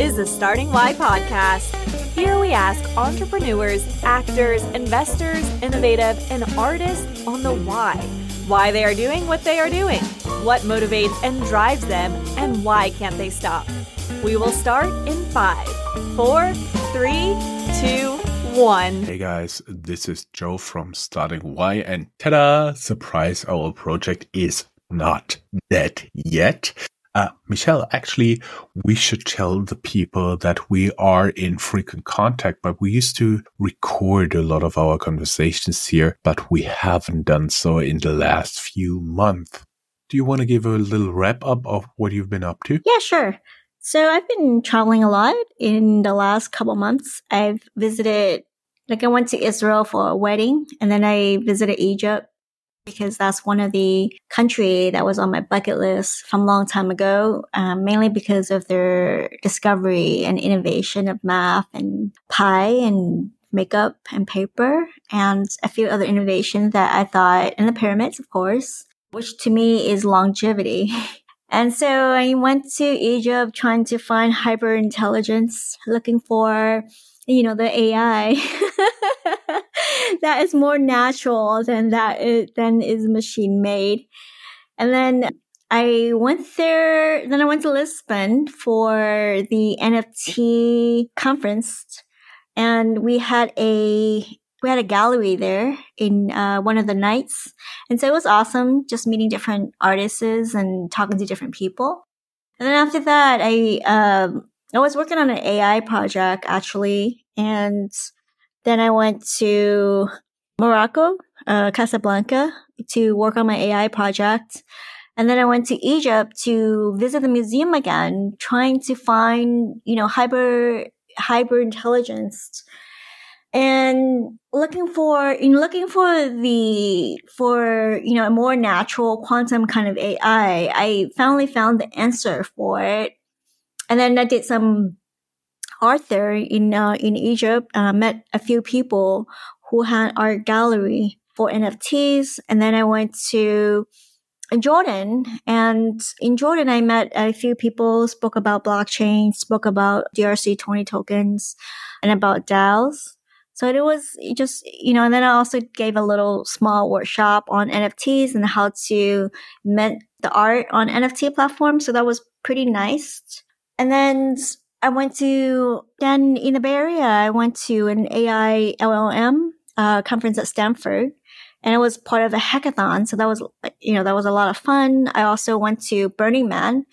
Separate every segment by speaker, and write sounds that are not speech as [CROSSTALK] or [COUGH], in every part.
Speaker 1: is the Starting Y podcast. Here we ask entrepreneurs, actors, investors, innovative, and artists on the why. Why they are doing what they are doing, what motivates and drives them, and why can't they stop. We will start in five, four, three, two, one.
Speaker 2: Hey guys, this is Joe from Starting Y, and ta-da! Surprise, our project is not dead yet. Uh, Michelle, actually, we should tell the people that we are in frequent contact, but we used to record a lot of our conversations here, but we haven't done so in the last few months. Do you want to give a little wrap up of what you've been up to?
Speaker 3: Yeah, sure. So I've been traveling a lot in the last couple months. I've visited, like I went to Israel for a wedding and then I visited Egypt because that's one of the country that was on my bucket list from a long time ago, um, mainly because of their discovery and innovation of math and pi and makeup and paper and a few other innovations that I thought, and the pyramids, of course, which to me is longevity. [LAUGHS] And so I went to Egypt trying to find hyper intelligence, looking for, you know, the AI [LAUGHS] that is more natural than that is, than is machine made. And then I went there, then I went to Lisbon for the NFT conference and we had a we had a gallery there in uh, one of the nights. And so it was awesome just meeting different artists and talking to different people. And then after that, I, um, I was working on an AI project actually. And then I went to Morocco, uh, Casablanca to work on my AI project. And then I went to Egypt to visit the museum again, trying to find, you know, hyper, hyper intelligence and looking for in looking for the for you know a more natural quantum kind of AI, I finally found the answer for it, and then I did some art there in uh, in Egypt. Uh, met a few people who had art gallery for NFTs, and then I went to Jordan, and in Jordan, I met a few people, spoke about blockchain, spoke about ERC twenty tokens, and about DAOs. So it was just, you know, and then I also gave a little small workshop on NFTs and how to mint the art on NFT platforms. So that was pretty nice. And then I went to, then in the Bay Area, I went to an AI LLM uh, conference at Stanford and it was part of a hackathon. So that was, you know, that was a lot of fun. I also went to Burning Man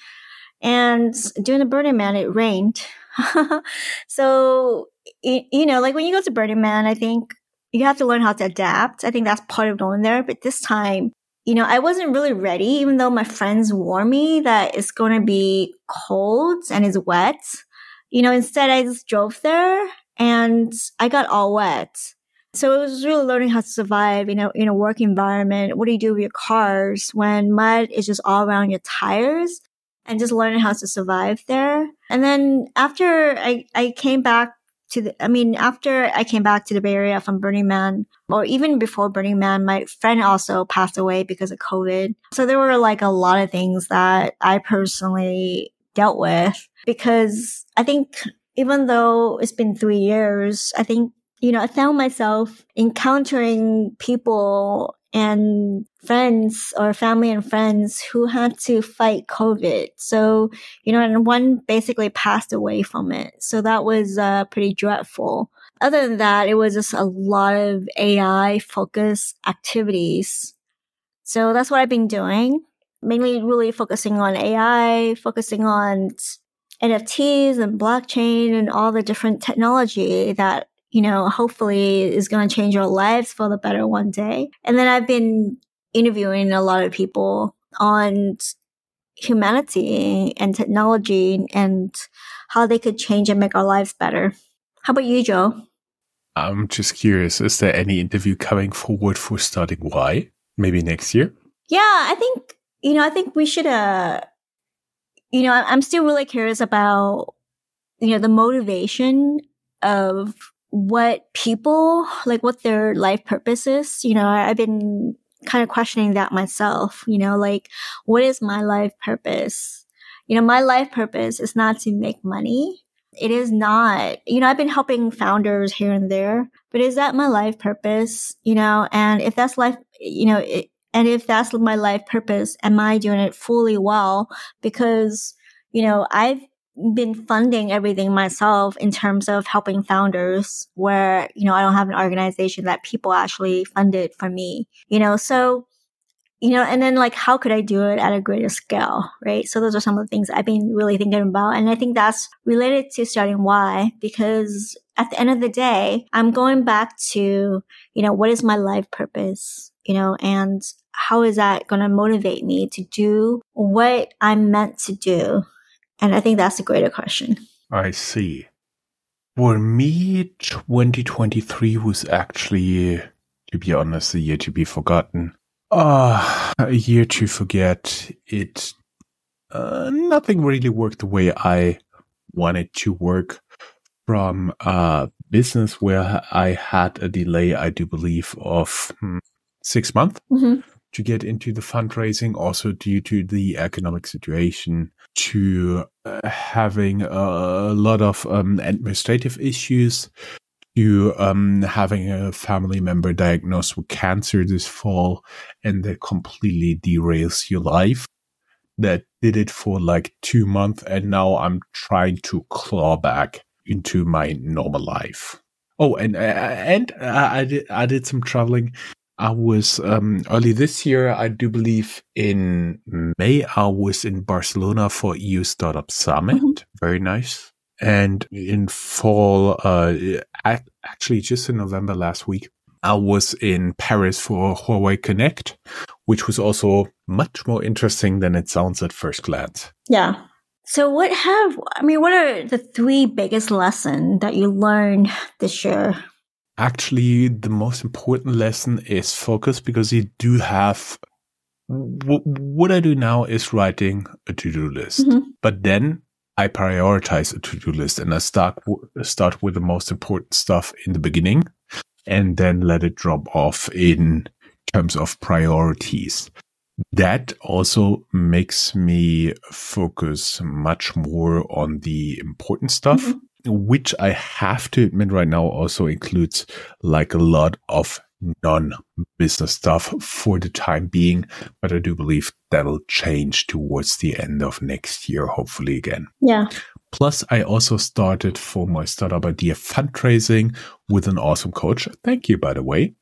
Speaker 3: and during the Burning Man, it rained. [LAUGHS] so you know, like when you go to Burning Man, I think you have to learn how to adapt. I think that's part of going there. But this time, you know, I wasn't really ready, even though my friends warned me that it's going to be cold and it's wet. You know, instead I just drove there and I got all wet. So it was really learning how to survive, you know, in a work environment. What do you do with your cars when mud is just all around your tires? And just learning how to survive there. And then after I, I came back to the, I mean, after I came back to the Bay Area from Burning Man, or even before Burning Man, my friend also passed away because of COVID. So there were like a lot of things that I personally dealt with because I think even though it's been three years, I think, you know, I found myself encountering people and friends or family and friends who had to fight COVID. So, you know, and one basically passed away from it. So that was uh, pretty dreadful. Other than that, it was just a lot of AI focused activities. So that's what I've been doing. Mainly really focusing on AI, focusing on NFTs and blockchain and all the different technology that you know, hopefully is going to change our lives for the better one day. And then I've been interviewing a lot of people on humanity and technology and how they could change and make our lives better. How about you, Joe?
Speaker 2: I'm just curious. Is there any interview coming forward for Starting Y? Maybe next year?
Speaker 3: Yeah, I think, you know, I think we should, uh, you know, I'm still really curious about, you know, the motivation of what people like what their life purpose is. You know i've been kind of questioning that myself you know like what is my life purpose? You know my life purpose is not to make money. It is not, you know, I've been helping founders here and there, but is that my life purpose? You know, and if that's life, you know, it, and if that's my life purpose, am I doing it fully well? Because, you know, I've been funding everything myself in terms of helping founders where, you know, I don't have an organization that people actually funded for me, you know, so, you know, and then like, how could I do it at a greater scale? Right. So those are some of the things I've been really thinking about. And I think that's related to Starting Y, because at the end of the day, I'm going back to, you know, what is my life purpose? You know, and how is that going to motivate me to do what I'm meant to do? And I think that's a greater question.
Speaker 2: I see. For me, 2023 was actually, to be honest, a year to be forgotten. Ah, uh, a year to forget. It, uh, nothing really worked the way I wanted to work from a business where I had a delay, I do believe, of hmm, six months. Mm-hmm to get into the fundraising, also due to the economic situation, to uh, having a lot of um, administrative issues, to um, having a family member diagnosed with cancer this fall, and that completely derails your life. That did it for like two months, and now I'm trying to claw back into my normal life. Oh, and uh, and uh, I did I did some traveling I was um, early this year, I do believe in May, I was in Barcelona for EU Startup Summit. Mm-hmm. Very nice. And in fall, uh, actually just in November last week, I was in Paris for Huawei Connect, which was also much more interesting than it sounds at first glance.
Speaker 3: Yeah. So what have, I mean, what are the three biggest lessons that you learned this year?
Speaker 2: Actually the most important lesson is focus because you do have w- what I do now is writing a to-do list, mm-hmm. but then I prioritize a to-do list and I start w- start with the most important stuff in the beginning and then let it drop off in terms of priorities. That also makes me focus much more on the important stuff. Mm-hmm which I have to admit right now also includes like a lot of non business stuff for the time being. But I do believe that'll change towards the end of next year, hopefully again.
Speaker 3: Yeah.
Speaker 2: Plus, I also started for my startup idea fundraising with an awesome coach. Thank you, by the way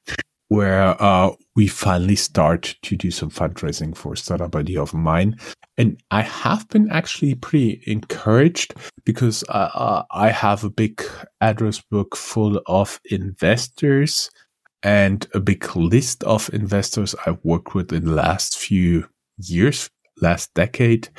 Speaker 2: where uh, we finally start to do some fundraising for startup idea of mine. And I have been actually pretty encouraged because uh, uh, I have a big address book full of investors and a big list of investors I've worked with in the last few years, last decade.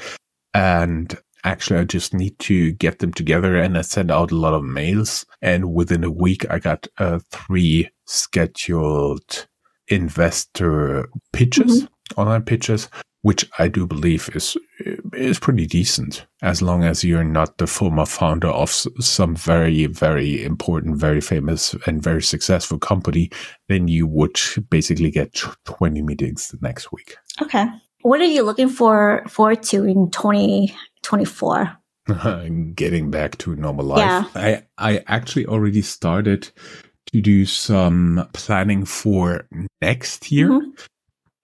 Speaker 2: And actually, I just need to get them together and I send out a lot of mails. And within a week, I got uh, three scheduled investor pitches, mm-hmm. online pitches, which I do believe is is pretty decent as long as you're not the former founder of some very very important, very famous and very successful company. Then you would basically get twenty meetings the next week.
Speaker 3: Okay, what are you looking for forward to in twenty twenty four? [LAUGHS]
Speaker 2: Getting back to normal life. Yeah. I I actually already started to do some planning for next year. Mm-hmm.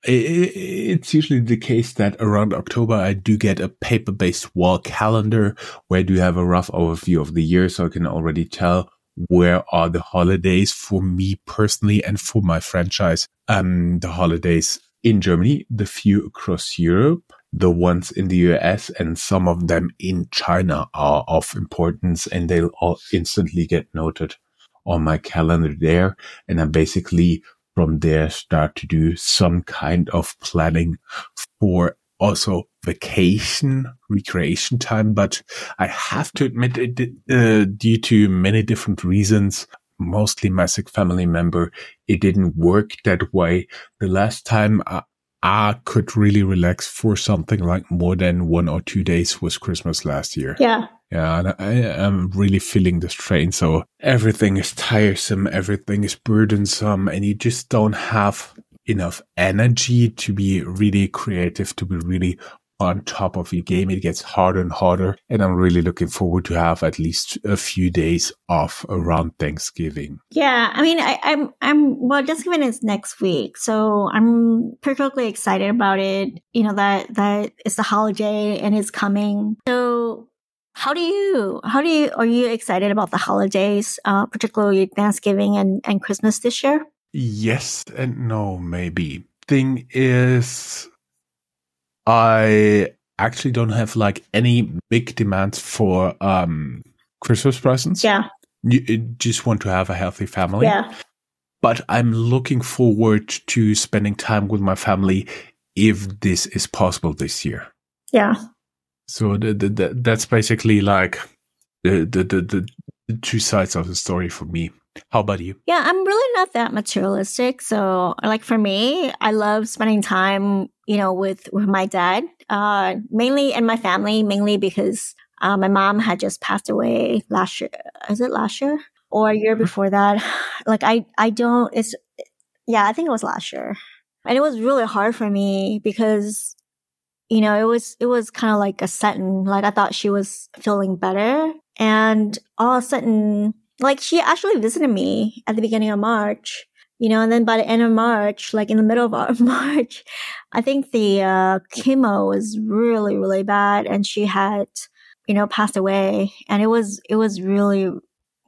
Speaker 2: It's usually the case that around October, I do get a paper based wall calendar where I do have a rough overview of the year. So I can already tell where are the holidays for me personally and for my franchise. Um, the holidays in Germany, the few across Europe, the ones in the US and some of them in China are of importance and they'll all instantly get noted on my calendar there. And I basically from there start to do some kind of planning for also vacation, recreation time. But I have to admit, it, uh, due to many different reasons, mostly my sick family member, it didn't work that way. The last time I could really relax for something like more than one or two days was Christmas last year.
Speaker 3: Yeah.
Speaker 2: Yeah, and I am really feeling the strain. So everything is tiresome, everything is burdensome, and you just don't have enough energy to be really creative, to be really on top of your game. It gets harder and harder. And I'm really looking forward to have at least a few days off around Thanksgiving.
Speaker 3: Yeah. I mean, I, I'm, I'm, well, Thanksgiving is next week. So I'm particularly excited about it. You know, that, that it's the holiday and it's coming. So how do you, how do you, are you excited about the holidays, uh, particularly Thanksgiving and, and Christmas this year?
Speaker 2: Yes and no, maybe. Thing is, I actually don't have like any big demands for um Christmas presents.
Speaker 3: Yeah.
Speaker 2: You just want to have a healthy family.
Speaker 3: Yeah.
Speaker 2: But I'm looking forward to spending time with my family if this is possible this year.
Speaker 3: Yeah.
Speaker 2: So the, the, the, that's basically like the, the, the, the two sides of the story for me. How about you?
Speaker 3: Yeah, I'm really not that materialistic. So, like for me, I love spending time, you know, with with my dad, uh, mainly and my family, mainly because uh, my mom had just passed away last year. Is it last year or a year before that? [SIGHS] Like I, I don't. It's yeah, I think it was last year, and it was really hard for me because you know, it was, it was kind of like a sudden, like I thought she was feeling better. And all of a sudden, like she actually visited me at the beginning of March, you know, and then by the end of March, like in the middle of [LAUGHS] March, I think the uh, chemo was really, really bad and she had, you know, passed away. And it was, it was really,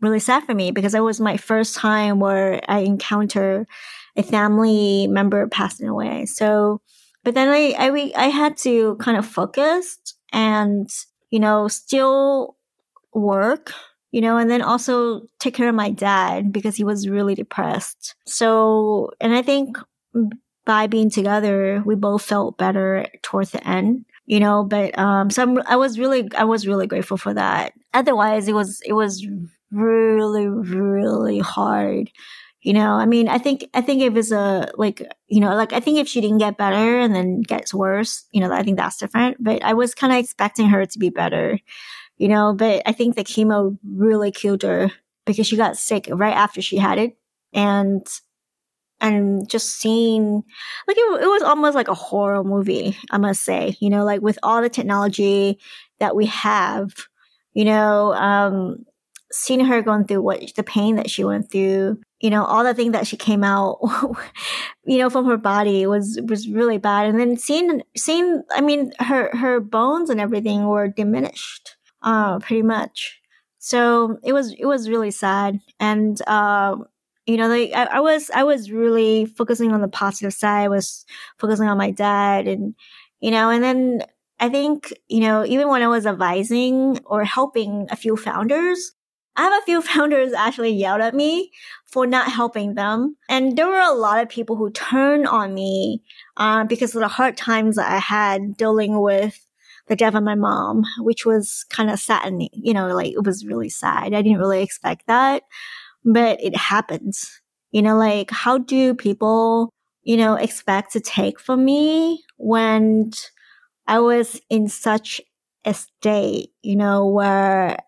Speaker 3: really sad for me because it was my first time where I encounter a family member passing away. So, but then I, I, we, I had to kind of focus and, you know, still work, you know, and then also take care of my dad because he was really depressed. So, and I think by being together, we both felt better towards the end, you know, but, um, so I'm, I was really, I was really grateful for that. Otherwise, it was, it was really, really hard you know, I mean, I think, I think if it's a, like, you know, like, I think if she didn't get better and then gets worse, you know, I think that's different. But I was kind of expecting her to be better, you know, but I think the chemo really killed her because she got sick right after she had it. And, and just seeing, like, it, it was almost like a horror movie, I must say, you know, like with all the technology that we have, you know, um, seeing her going through what the pain that she went through, you know, all the things that she came out, [LAUGHS] you know, from her body was was really bad. And then seeing seeing, I mean, her her bones and everything were diminished, uh, pretty much. So it was it was really sad. And uh, you know, like I, I was I was really focusing on the positive side. I was focusing on my dad, and you know, and then I think, you know, even when I was advising or helping a few founders, I have a few [LAUGHS] founders actually yelled at me for not helping them. And there were a lot of people who turned on me uh, because of the hard times that I had dealing with the death of my mom, which was kind of saddening. You know, like it was really sad. I didn't really expect that, but it happens. You know, like how do people, you know, expect to take from me when I was in such a state, you know, where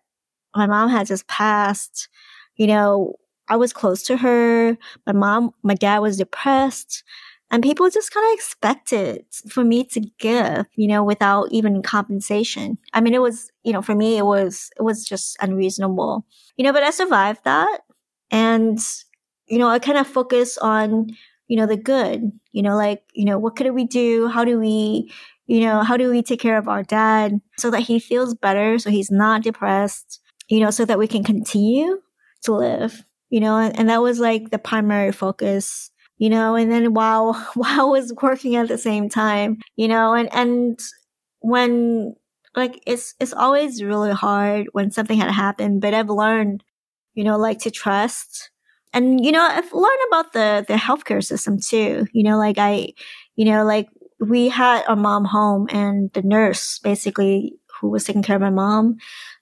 Speaker 3: my mom had just passed. You know, I was close to her. My mom, my dad was depressed. And people just kind of expected for me to give, you know, without even compensation. I mean, it was, you know, for me, it was, it was just unreasonable, you know, but I survived that. And, you know, I kind of focus on, you know, the good, you know, like, you know, what could we do? How do we, you know, how do we take care of our dad so that he feels better? So he's not depressed you know, so that we can continue to live, you know, and, and that was like the primary focus, you know, and then while, [LAUGHS] while I was working at the same time, you know, and, and when like it's, it's always really hard when something had happened, but I've learned, you know, like to trust and, you know, I've learned about the, the healthcare system too, you know, like I, you know, like we had our mom home and the nurse basically who was taking care of my mom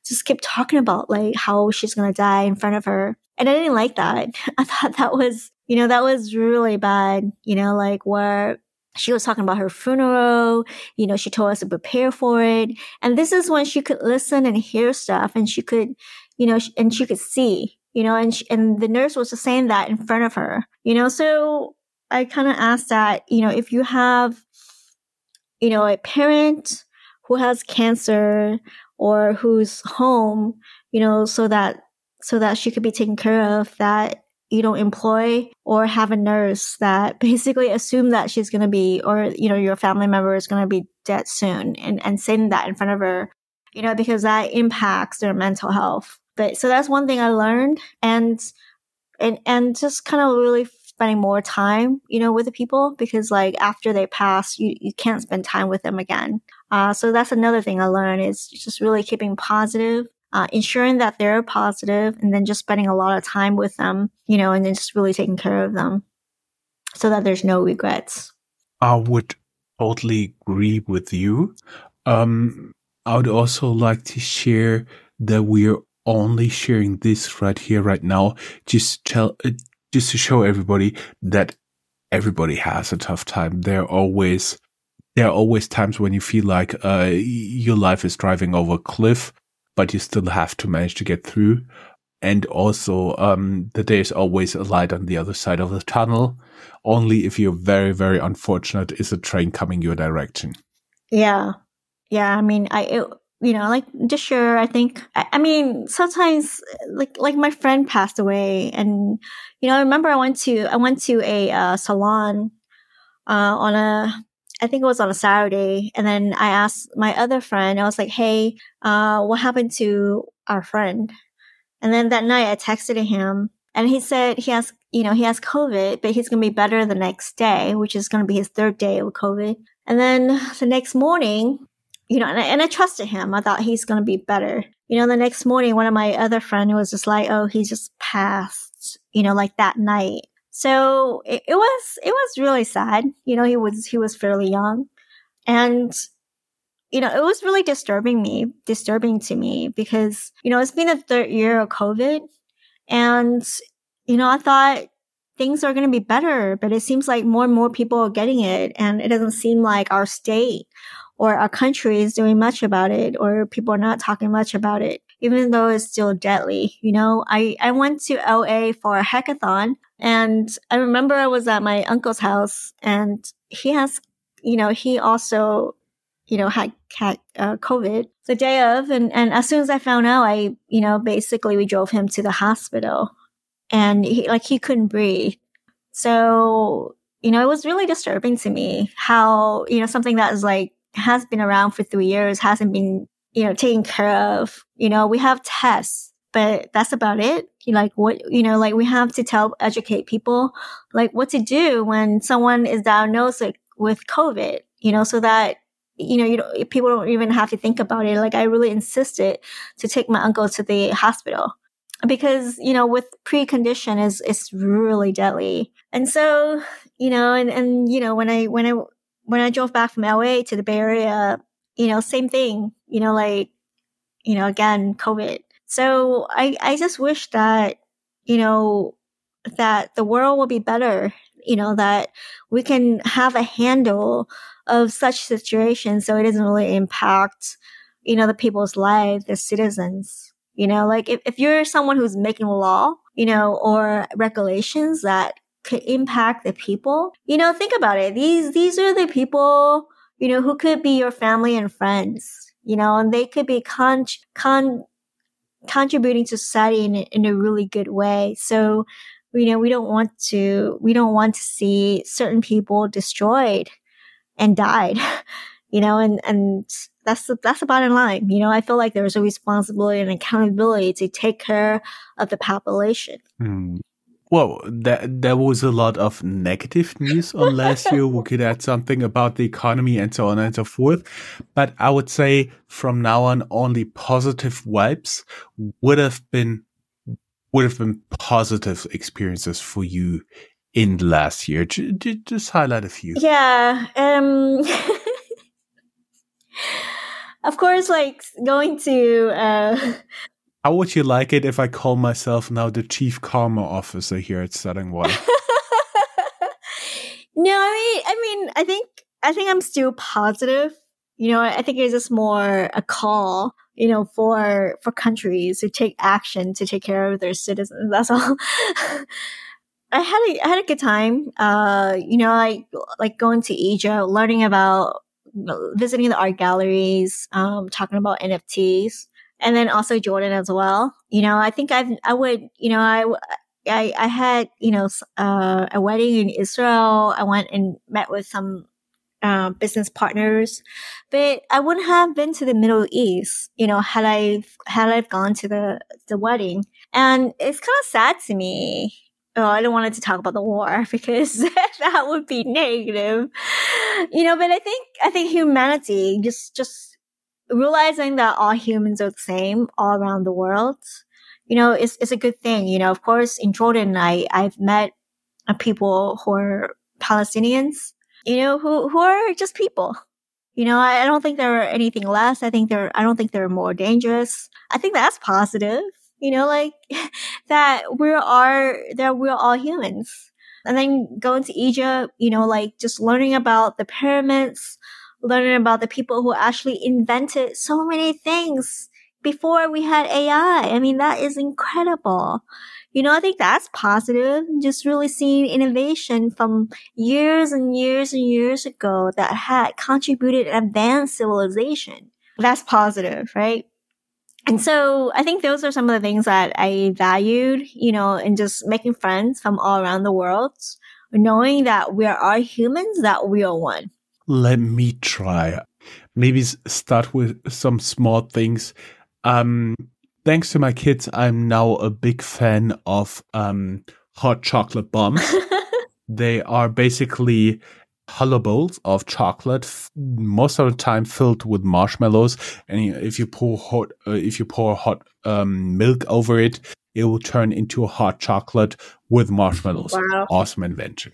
Speaker 3: just kept talking about like how she's going to die in front of her. And I didn't like that. [LAUGHS] I thought that was, you know, that was really bad, you know, like where she was talking about her funeral. You know, she told us to prepare for it. And this is when she could listen and hear stuff and she could, you know, and she could see, you know, and, she, and the nurse was just saying that in front of her, you know, so I kind of asked that, you know, if you have, you know, a parent who has cancer or who's home, you know, so that so that she could be taken care of that you don't employ or have a nurse that [LAUGHS] basically assume that she's going to be or you know your family member is going to be dead soon and and saying that in front of her you know because that impacts their mental health. But so that's one thing i learned and and and just kind of really spending more time you know with the people because like after they pass you you can't spend time with them again. Uh, so that's another thing i learned is just really keeping positive uh, ensuring that they're positive and then just spending a lot of time with them, you know, and then just really taking care of them so that there's no regrets.
Speaker 2: I would totally agree with you. Um, I would also like to share that we're only sharing this right here, right now, just tell, uh, just to show everybody that everybody has a tough time. There are always, there are always times when you feel like, uh, your life is driving over a cliff but you still have to manage to get through. And also, um, that there's always a light on the other side of the tunnel. Only if you're very, very unfortunate is a train coming your direction.
Speaker 3: Yeah. Yeah. I mean, I, it, you know, like just sure. I think, I, I, mean, sometimes like, like my friend passed away and, you know, I remember I went to, I went to a uh, salon, uh, on a, I think it was on a Saturday. And then I asked my other friend, I was like, Hey, uh, what happened to our friend? And then that night I texted him and he said he has, you know, he has COVID, but he's going to be better the next day, which is going to be his third day of COVID. And then [SIGHS] the next morning, you know, and I, and I trusted him. I thought he's going to be better. You know, the next morning, one of my other friends was just like, Oh, he just passed, you know, like that night. So it, it was, it was really sad. You know, he was, he was fairly young and, you know, it was really disturbing me, disturbing to me because, you know, it's been the third year of COVID and, you know, I thought things are going to be better, but it seems like more and more people are getting it. And it doesn't seem like our state or our country is doing much about it or people are not talking much about it even though it's still deadly. You know, I, I went to LA for a hackathon and I remember I was at my uncle's house and he has, you know, he also, you know, had, had uh, COVID the day of. And, and as soon as I found out, I, you know, basically we drove him to the hospital and he, like, he couldn't breathe. So, you know, it was really disturbing to me how, you know, something that is like, has been around for three years hasn't been you know, taken care of. You know, we have tests, but that's about it. Like what, you know, like we have to tell, educate people like what to do when someone is diagnosed like, with COVID, you know, so that, you know, you don't, people don't even have to think about it. Like I really insisted to take my uncle to the hospital because, you know, with precondition is, is really deadly. And so, you know, and, and, you know, when I, when I, when I drove back from LA to the Bay Area, you know, same thing, you know, like, you know, again, COVID. So I, I just wish that, you know, that the world will be better, you know, that we can have a handle of such situations so it doesn't really impact, you know, the people's lives, the citizens. You know, like if, if you're someone who's making law, you know, or regulations that could impact the people, you know, think about it. These, these are the people you know, who could be your family and friends, you know, and they could be con, con, contributing to society in, in a really good way. So, you know, we don't want to, we don't want to see certain people destroyed and died, [LAUGHS] you know, and, and that's the, that's the bottom line. You know, I feel like there's a responsibility and accountability to take care of the population.
Speaker 2: Mm. Well, there, there was a lot of negative news on last year. We could add something about the economy and so on and so forth. But I would say from now on, only positive vibes would have been, would have been positive experiences for you in last year. Just highlight a few.
Speaker 3: Yeah. Um, [LAUGHS] of course, like going to, uh,
Speaker 2: how would you like it if I call myself now the chief karma officer here at Why? [LAUGHS]
Speaker 3: no, I mean, I mean, I think, I think I'm still positive. You know, I think it's just more a call, you know, for, for countries to take action to take care of their citizens. That's all. [LAUGHS] I had a, I had a good time. Uh, you know, I like going to Egypt, learning about visiting the art galleries, um, talking about NFTs, and then also Jordan as well. You know, I think I've, I would, you know, I, I, I had, you know, uh, a wedding in Israel. I went and met with some uh, business partners, but I wouldn't have been to the Middle East, you know, had I had I gone to the the wedding. And it's kind of sad to me. Oh, I don't want to talk about the war [LAUGHS] because [LAUGHS] that would be negative, you know. But I think I think humanity just just realizing that all humans are the same all around the world, you know, is is a good thing. You know, of course, in Jordan, I I've met uh, people who are Palestinians you know, who, who are just people. You know, I, I don't think they're anything less. I think they're, I don't think they're more dangerous. I think that's positive. You know, like [LAUGHS] that we are, that we're all humans. And then going to Egypt, you know, like just learning about the pyramids, learning about the people who actually invented so many things before we had AI. I mean, that is incredible you know, I think that's positive. Just really seeing innovation from years and years and years ago that had contributed and advanced civilization. That's positive, right? And so I think those are some of the things that I valued, you know, in just making friends from all around the world, knowing that we are all humans, that we are one.
Speaker 2: Let me try. Maybe start with some small things. Um, thanks to my kids, I'm now a big fan of um, hot chocolate bombs. [LAUGHS] they are basically hollow bowls of chocolate, most of the time filled with marshmallows. And if you pour hot, uh, if you pour hot um, milk over it, it will turn into a hot chocolate with marshmallows. Wow. Awesome invention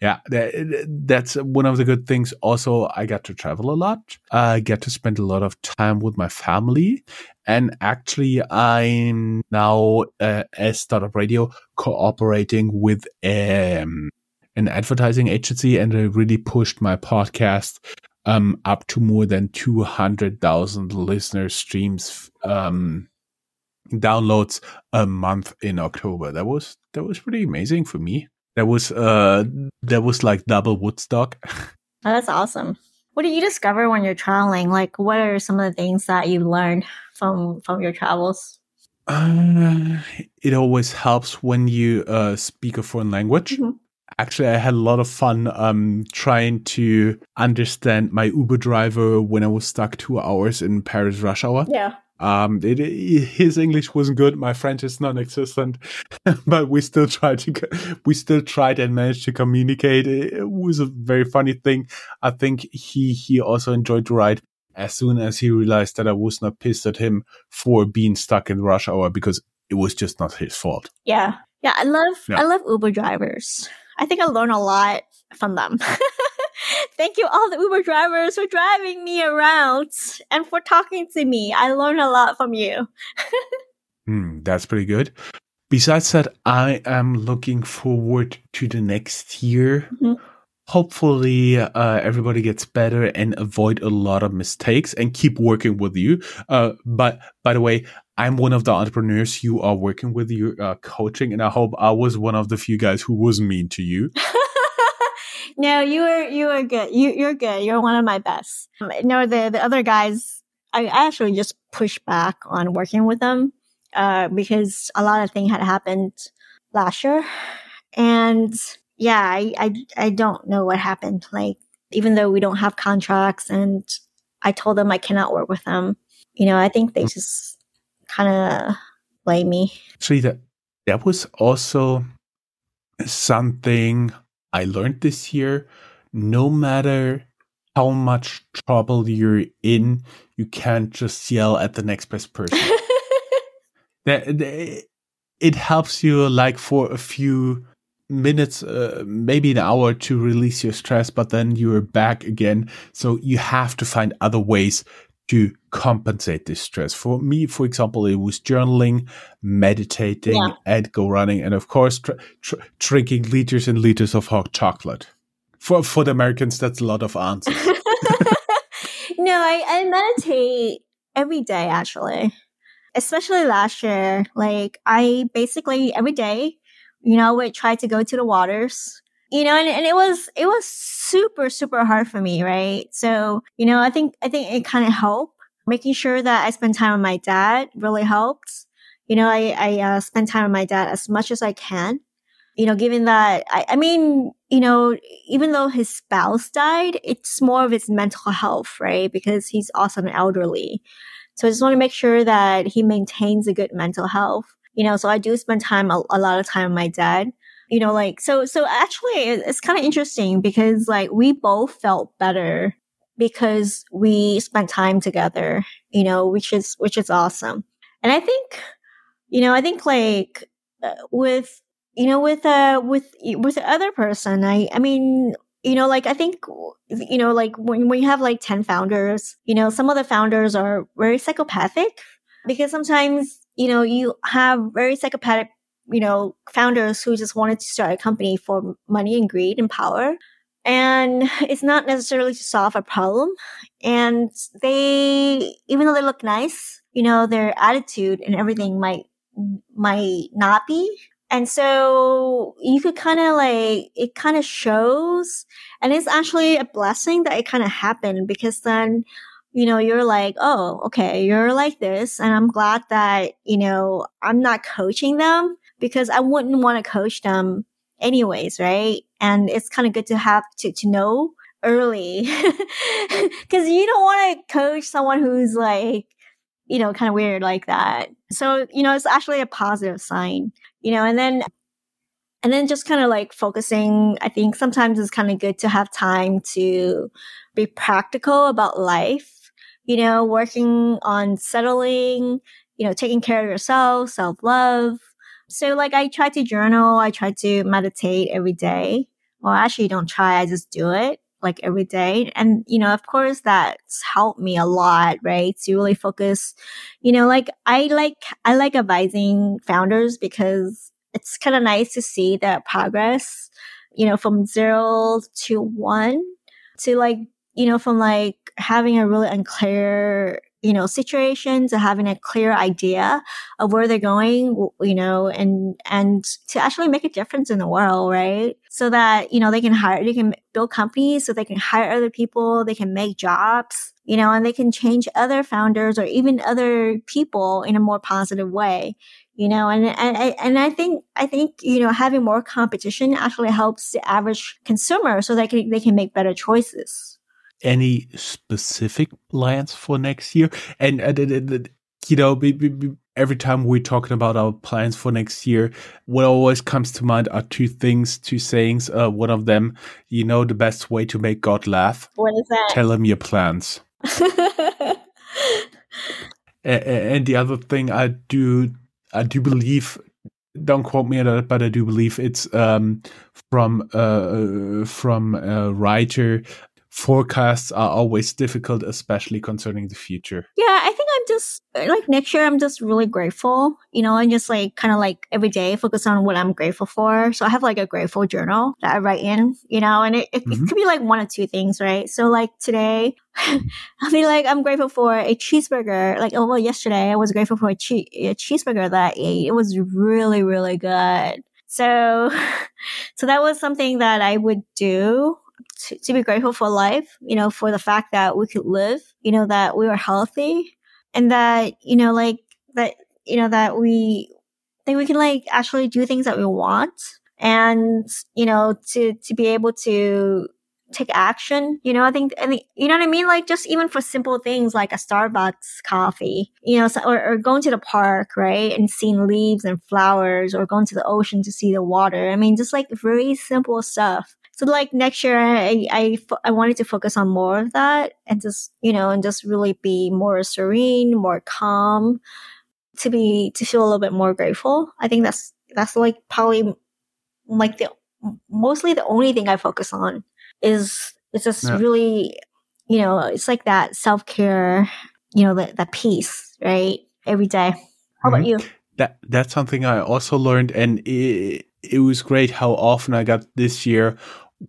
Speaker 2: yeah, that, that's one of the good things. Also, I got to travel a lot. I get to spend a lot of time with my family. And actually, I'm now uh, as Startuprad.io cooperating with um, an advertising agency, and I really pushed my podcast um, up to more than 200,000 listener streams, um, downloads a month in October. That was that was pretty amazing for me. That was uh that was like double Woodstock. [LAUGHS]
Speaker 3: Oh, that's awesome. What do you discover when you're traveling? Like what are some of the things that you learned from from your travels?
Speaker 2: Uh, it always helps when you uh, speak a foreign language. Mm-hmm. Actually, I had a lot of fun um, trying to understand my Uber driver when I was stuck two hours in Paris rush hour.
Speaker 3: Yeah.
Speaker 2: Um, it, it, his English wasn't good. My French is non-existent, [LAUGHS] but we still tried to, we still tried and managed to communicate. It, was a very funny thing. I think he, he also enjoyed the ride as soon as he realized that I was not pissed at him for being stuck in rush hour because it was just not his fault.
Speaker 3: Yeah. Yeah. I love, yeah. I love Uber drivers. I think I learn a lot from them. [LAUGHS] [LAUGHS] Thank you, all the Uber drivers, for driving me around and for talking to me. I learned a lot from you. [LAUGHS]
Speaker 2: Hmm, that's pretty good. Besides that, I am looking forward to the next year. Mm-hmm. Hopefully, uh, everybody gets better and avoid a lot of mistakes and keep working with you. Uh, but by the way, I'm one of the entrepreneurs you are working with, you uh, coaching, and I hope I was one of the few guys who was mean to you. [LAUGHS]
Speaker 3: no, you were you were good. You you're good. You're one of my best. No, the the other guys, I actually just pushed back on working with them uh, because a lot of things had happened last year, and yeah, I, I I don't know what happened. Like even though we don't have contracts, and I told them I cannot work with them. You know, I think they just kind of blame me.
Speaker 2: See that that was also something I learned this year no matter how much trouble you're in, you can't just yell at the next best person. [LAUGHS] that, it helps you like for a few minutes, uh, maybe an hour to release your stress, but then you're back again. So you have to find other ways to compensate this stress. For me, for example, it was journaling, meditating, yeah. and go running, and of course, tr- tr- drinking liters and liters of hot chocolate. For for the Americans, that's a lot of answers. [LAUGHS] [LAUGHS]
Speaker 3: no, I, I meditate every day actually, especially last year. Like I basically every day, you know, would try to go to the waters you know, and, and it was, it was super, super hard for me, right? So, you know, I think, I think it kind of helped. Making sure that I spend time with my dad really helped. You know, I, I uh, spend time with my dad as much as I can. You know, given that, I, I mean, you know, even though his spouse died, it's more of his mental health, right? Because he's also an elderly. So I just want to make sure that he maintains a good mental health. You know, so I do spend time, a, a lot of time with my dad you know, like, so, so actually it's kind of interesting because like we both felt better because we spent time together, you know, which is, which is awesome. And I think, you know, I think like uh, with, you know, with, uh, with, with the other person, I, I mean, you know, like I think, you know, like when, when you have like 10 founders, you know, some of the founders are very psychopathic because sometimes, you know, you have very psychopathic you know, founders who just wanted to start a company for money and greed and power. And [LAUGHS] it's not necessarily to solve a problem. And they, even though they look nice, you know, their attitude and everything might, might not be. And so you could kind of like, it kind of shows. And it's actually a blessing that it kind of happened because then, you know, you're like, oh, okay, you're like this. And I'm glad that, you know, I'm not coaching them because I wouldn't want to coach them anyways, right? And it's kind of good to have to, to know early [LAUGHS] because you don't want to coach someone who's like, you know, kind of weird like that. So, you know, it's actually a positive sign, you know, and then, and then just kind of like focusing, I think sometimes it's kind of good to have time to be practical about life, you know, working on settling, you know, taking care of yourself, self love, so like I try to journal, I try to meditate every day. Well, actually don't try, I just do it like every day. And, you know, of course that's helped me a lot, right? To really focus, you know, like I like, I like advising founders because it's kind of nice to see that progress, you know, from zero to one to like, you know, from like having a really unclear you know, situations to having a clear idea of where they're going, you know, and, and to actually make a difference in the world, right? So that, you know, they can hire, they can build companies so they can hire other people, they can make jobs, you know, and they can change other founders or even other people in a more positive way you know and and and I think I think you know having more competition actually helps the average consumer so they can they can make better choices
Speaker 2: any specific plans for next year? And uh, you know, every time we're talking about our plans for next year, what always comes to mind are two things, two sayings. Uh, one of them, you know, the best way to make God laugh.
Speaker 3: What is that?
Speaker 2: Tell him your plans. [LAUGHS] and the other thing, I do, I do believe. Don't quote me on that, but I do believe it's um, from uh, uh from a writer forecasts are always difficult, especially concerning the future.
Speaker 3: Yeah, I think I'm just like next year, I'm just really grateful, you know, and just like kind of like every day focus on what I'm grateful for. So I have like a grateful journal that I write in, you know, and it, it, mm-hmm. it could be like one or two things, right? So like today, [LAUGHS] I'll be like, I'm grateful for a cheeseburger. Like, oh, well, yesterday I was grateful for a, che- a cheeseburger that I ate. It was really, really good. So, [LAUGHS] so that was something that I would do to, to be grateful for life, you know, for the fact that we could live, you know, that we were healthy and that, you know, like that, you know, that we, that we can like actually do things that we want and, you know, to, to be able to take action. You know, I think, I think, you know what I mean? Like just even for simple things like a Starbucks coffee, you know, so, or, or going to the park, right? And seeing leaves and flowers or going to the ocean to see the water. I mean, just like very simple stuff so like next year, I, I, I wanted to focus on more of that and just, you know, and just really be more serene, more calm to be, to feel a little bit more grateful. I think that's, that's like probably like the, mostly the only thing I focus on is, it's just yeah. really, you know, it's like that self care, you know, that, that peace, right? Every day. How mm-hmm. about you?
Speaker 2: That, that's something I also learned and it, it was great how often I got this year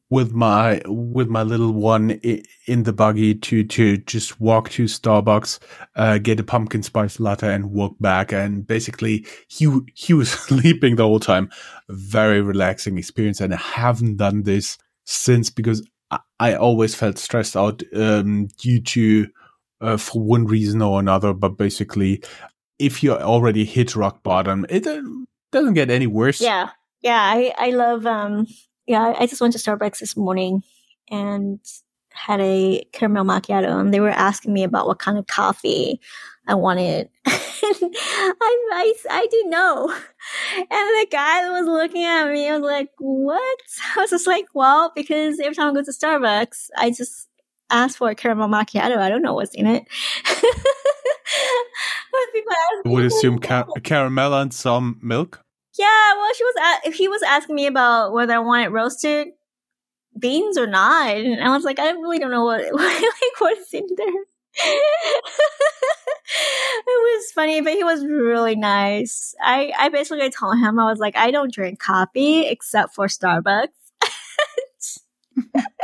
Speaker 2: with my with my little one in the buggy to to just walk to Starbucks, uh, get a pumpkin spice latte, and walk back. And basically, he he was [LAUGHS] sleeping the whole time. Very relaxing experience, and I haven't done this since because I, I always felt stressed out um, due to uh, for one reason or another. But basically, if you already hit rock bottom, it uh, doesn't get any worse.
Speaker 3: Yeah, yeah. I I love um yeah. I just went to Starbucks this morning and had a caramel macchiato, and they were asking me about what kind of coffee I wanted. [LAUGHS] I, I, I didn't know. And the guy that was looking at me was like, what? [LAUGHS] I was just like, well, because every time I go to Starbucks, I just ask for a caramel macchiato. I don't know what's in it. [LAUGHS]
Speaker 2: I would assume ca- caramel and some milk.
Speaker 3: Yeah, well, she was. He was asking me about whether I wanted roasted beans or not, and I was like, I really don't know what [LAUGHS] like what is in there. [LAUGHS] it was funny, but he was really nice. I I basically told him I was like, I don't drink coffee except for Starbucks. [LAUGHS]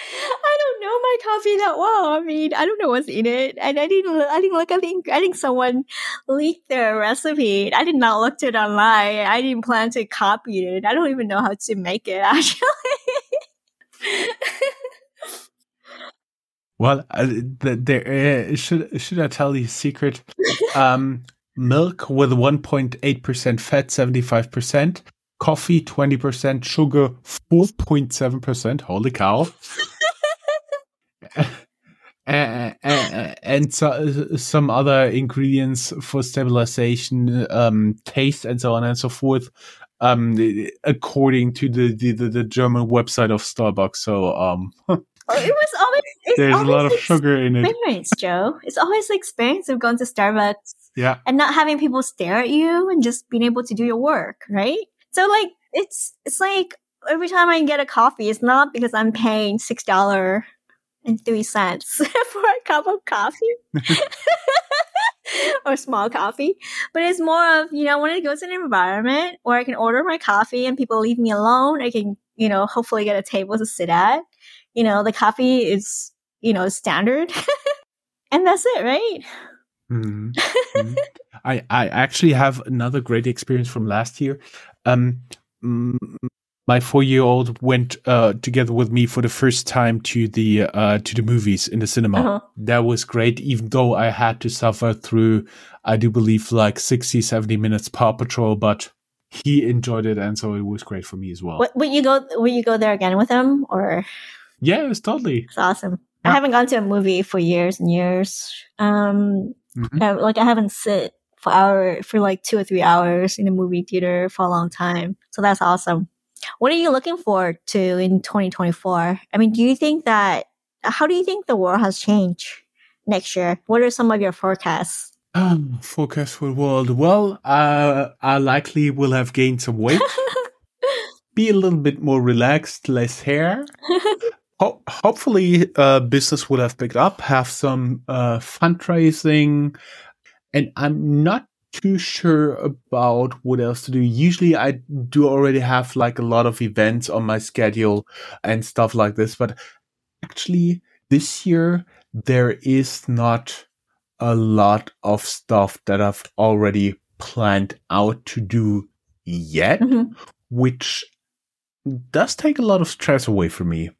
Speaker 3: I don't know my coffee that well. I mean, I don't know what's in it, and I didn't. I didn't look. I think I think someone leaked their recipe. I did not look it online. I didn't plan to copy it. I don't even know how to make it [LAUGHS] actually.
Speaker 2: well, uh, there uh, should should I tell you a secret? [LAUGHS] Um, milk with one point eight percent fat, seventy five percent coffee 20%, sugar 4.7%. Holy cow. [LAUGHS] and so, some other ingredients for stabilization, um, taste, and so on and so forth. Um, according to the, the, the, German website of Starbucks. So, um,
Speaker 3: it was always [LAUGHS]
Speaker 2: there's
Speaker 3: always
Speaker 2: a lot of sugar in it.
Speaker 3: Experience, Joe. It's always the experience of going to Starbucks,
Speaker 2: yeah,
Speaker 3: and not having people stare at you and just being able to do your work, right? So like it's it's like every time I get a coffee, it's not because I'm paying six dollar and three cents [LAUGHS] for a cup of coffee. [LAUGHS] or small coffee, but it's more of, you know, when it goes in an environment where I can order my coffee and people leave me alone, I can, you know, hopefully get a table to sit at. You know, the coffee is, you know, standard. [LAUGHS] and that's it, right?
Speaker 2: Mm-hmm. I, I actually have another great experience from last year. Um, my four year old went uh, together with me for the first time to the uh, to the movies in the cinema. Uh-huh. That was great, even though I had to suffer through, I do believe, like 60, 70 minutes Paw Patrol, but he enjoyed it, and so it was great for me as well.
Speaker 3: What, will you go? Will you go there again with him, or?
Speaker 2: Yeah, it was totally.
Speaker 3: It's awesome. I haven't gone to a movie for years and years. Um, mm-hmm. I, like I haven't sit for hour for like two or three hours in a movie theater for a long time. So that's awesome. What are you looking forward to in 2024? I mean, do you think that how do you think the world has changed next year? What are some of your forecasts?
Speaker 2: Um, forecast for the world. Well, uh, I likely will have gained some weight, [LAUGHS] be a little bit more relaxed, less hair. Ho- hopefully, uh, business will have picked up, have some uh, fundraising, and I'm not too sure about what else to do. Usually I do already have like a lot of events on my schedule and stuff like this, but actually this year there is not a lot of stuff that I've already planned out to do yet, mm-hmm. which does take a lot of stress away from me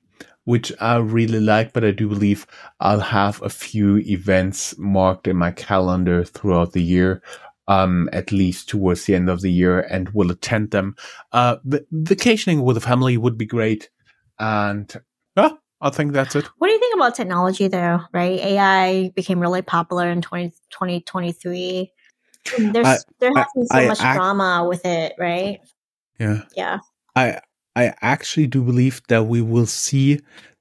Speaker 2: which I really like, but I do believe I'll have a few events marked in my calendar throughout the year. Um, at least towards the end of the year and will attend them. Uh, vacationing with a family would be great. And yeah, I think that's it.
Speaker 3: What do you think about technology though, right? AI became really popular in 20, 2023. There's, I, there has been so I, much I, drama with it, right?
Speaker 2: Yeah.
Speaker 3: Yeah.
Speaker 2: I, I actually do believe that we will see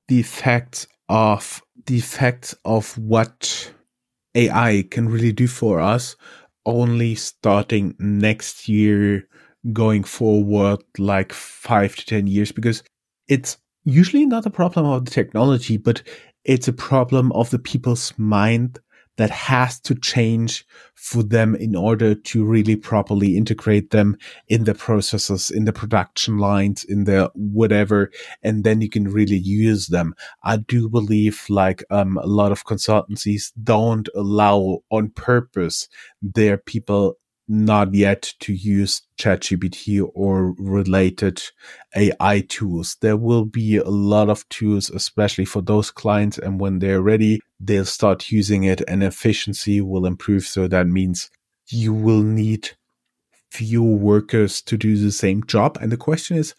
Speaker 2: the effects of the effects of what AI can really do for us only starting next year going forward like 5 to 10 years because it's usually not a problem of the technology but it's a problem of the people's mind that has to change for them in order to really properly integrate them in the processes, in the production lines, in the whatever, and then you can really use them. I do believe like um, a lot of consultancies don't allow on purpose their people not yet to use ChatGPT or related AI tools. There will be a lot of tools, especially for those clients. And when they're ready, they'll start using it and efficiency will improve. So that means you will need few workers to do the same job. And the question is,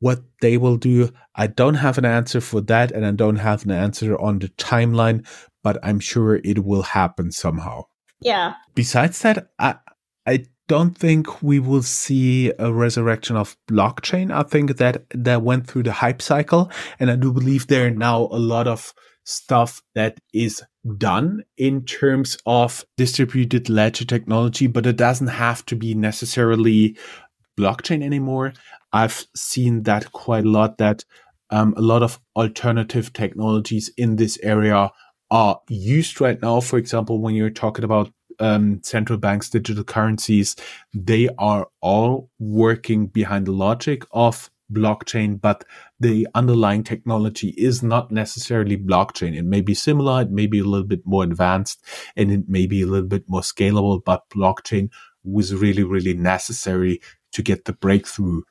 Speaker 2: what they will do. I don't have an answer for that, and I don't have an answer on the timeline, but I'm sure it will happen somehow.
Speaker 3: Yeah.
Speaker 2: Besides that, I, I don't think we will see a resurrection of blockchain. I think that that went through the hype cycle, and I do believe there are now a lot of stuff that is done in terms of distributed ledger technology, but it doesn't have to be necessarily blockchain anymore. I've seen that quite a lot. That um, a lot of alternative technologies in this area are used right now. For example, when you're talking about um, central banks, digital currencies, they are all working behind the logic of blockchain, but the underlying technology is not necessarily blockchain. It may be similar, it may be a little bit more advanced, and it may be a little bit more scalable, but blockchain was really, really necessary to get the breakthrough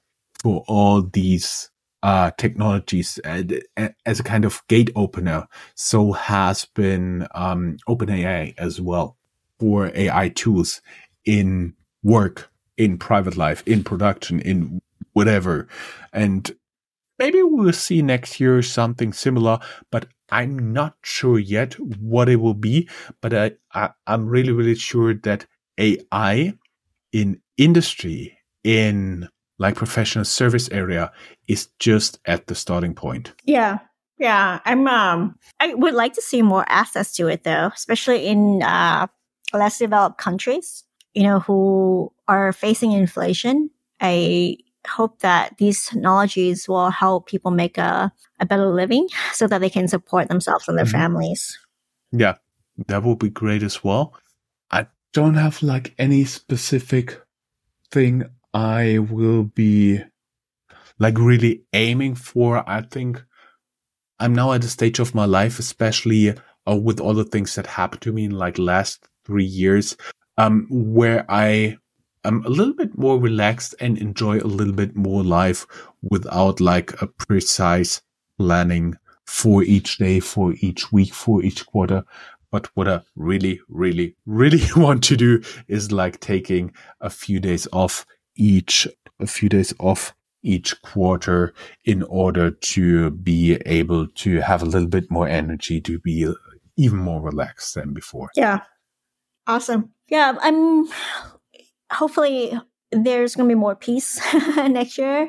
Speaker 2: for all these uh, technologies as a kind of gate opener. So has been um, OpenAI as well for AI tools in work, in private life, in production, in whatever. And maybe we'll see next year something similar, but I'm not sure yet what it will be. But I, I, I'm really, really sure that AI in industry, in like professional service area is just at the starting point.
Speaker 3: Yeah. Yeah, I'm um I would like to see more access to it though, especially in uh less developed countries, you know, who are facing inflation. I hope that these technologies will help people make a, a better living [LAUGHS] so that they can support themselves and their mm-hmm. families.
Speaker 2: Yeah, that would be great as well. I don't have like any specific thing I will be like really aiming for. I think I'm now at a stage of my life, especially uh, with all the things that happened to me in like last three years, um, where I am a little bit more relaxed and enjoy a little bit more life without like a precise planning for each day, for each week, for each quarter. But what I really, really, really [LAUGHS] want to do is like taking a few days off each, a few days off each quarter in order to be able to have a little bit more energy to be even more relaxed than before.
Speaker 3: Yeah. Awesome. Yeah, I'm hopefully there's to be more peace [LAUGHS] next year.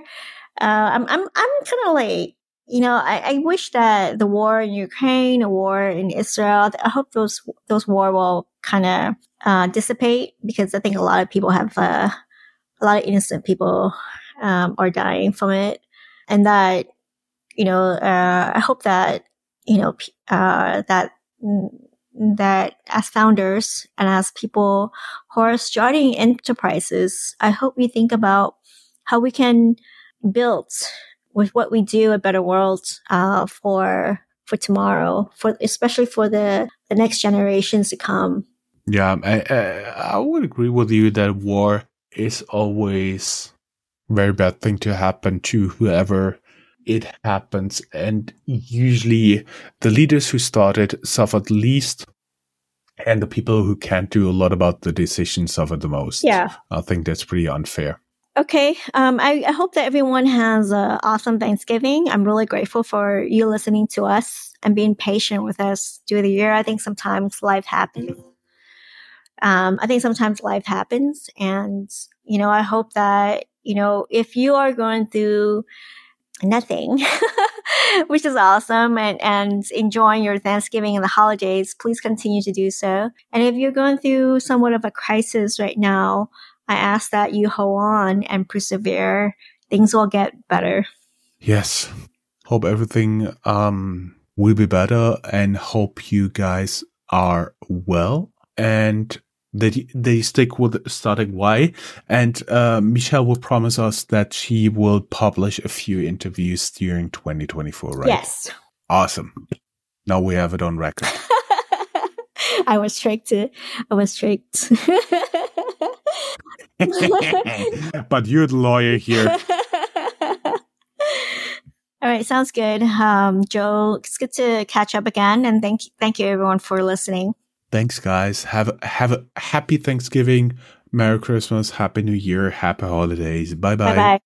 Speaker 3: Uh, I'm I'm I'm kind of like you know I, I wish that the war in Ukraine, the war in Israel, I hope those those war will kind of uh, dissipate because I think a lot of people have uh, a lot of innocent people um, are dying from it, and that you know uh, I hope that you know uh, that that as founders and as people who are starting enterprises, I hope we think about how we can build with what we do a better world uh, for for tomorrow, for especially for the the next generations to come.
Speaker 2: Yeah, I, I, I would agree with you that war is always very bad thing to happen to whoever it happens. And usually the leaders who started suffered least and the people who can't do a lot about the decision suffer the most.
Speaker 3: Yeah.
Speaker 2: I think that's pretty unfair.
Speaker 3: Okay. Um, I, I, hope that everyone has an awesome Thanksgiving. I'm really grateful for you listening to us and being patient with us through the year. I think sometimes life happens. Um, I think sometimes life happens. And, you know, I hope that, you know, if you are going through nothing, [LAUGHS] which is awesome, and, and enjoying your Thanksgiving and the holidays, please continue to do so. And if you're going through somewhat of a crisis right now, I ask that you hold on and persevere. Things will get better.
Speaker 2: Yes. Hope everything um, will be better and hope you guys are well and they they stick with starting Y. And uh, Michelle will promise us that she will publish a few interviews during 2024, right?
Speaker 3: Yes.
Speaker 2: Awesome. Now we have it on record. [LAUGHS]
Speaker 3: I was tricked. I was tricked. [LAUGHS]
Speaker 2: but you're the lawyer here. [LAUGHS]
Speaker 3: All right, sounds good. Um, Joe, it's good to catch up again, and thank thank you everyone for listening.
Speaker 2: Thanks, guys. Have have a happy Thanksgiving, Merry Christmas, Happy New Year, Happy Holidays. Bye bye.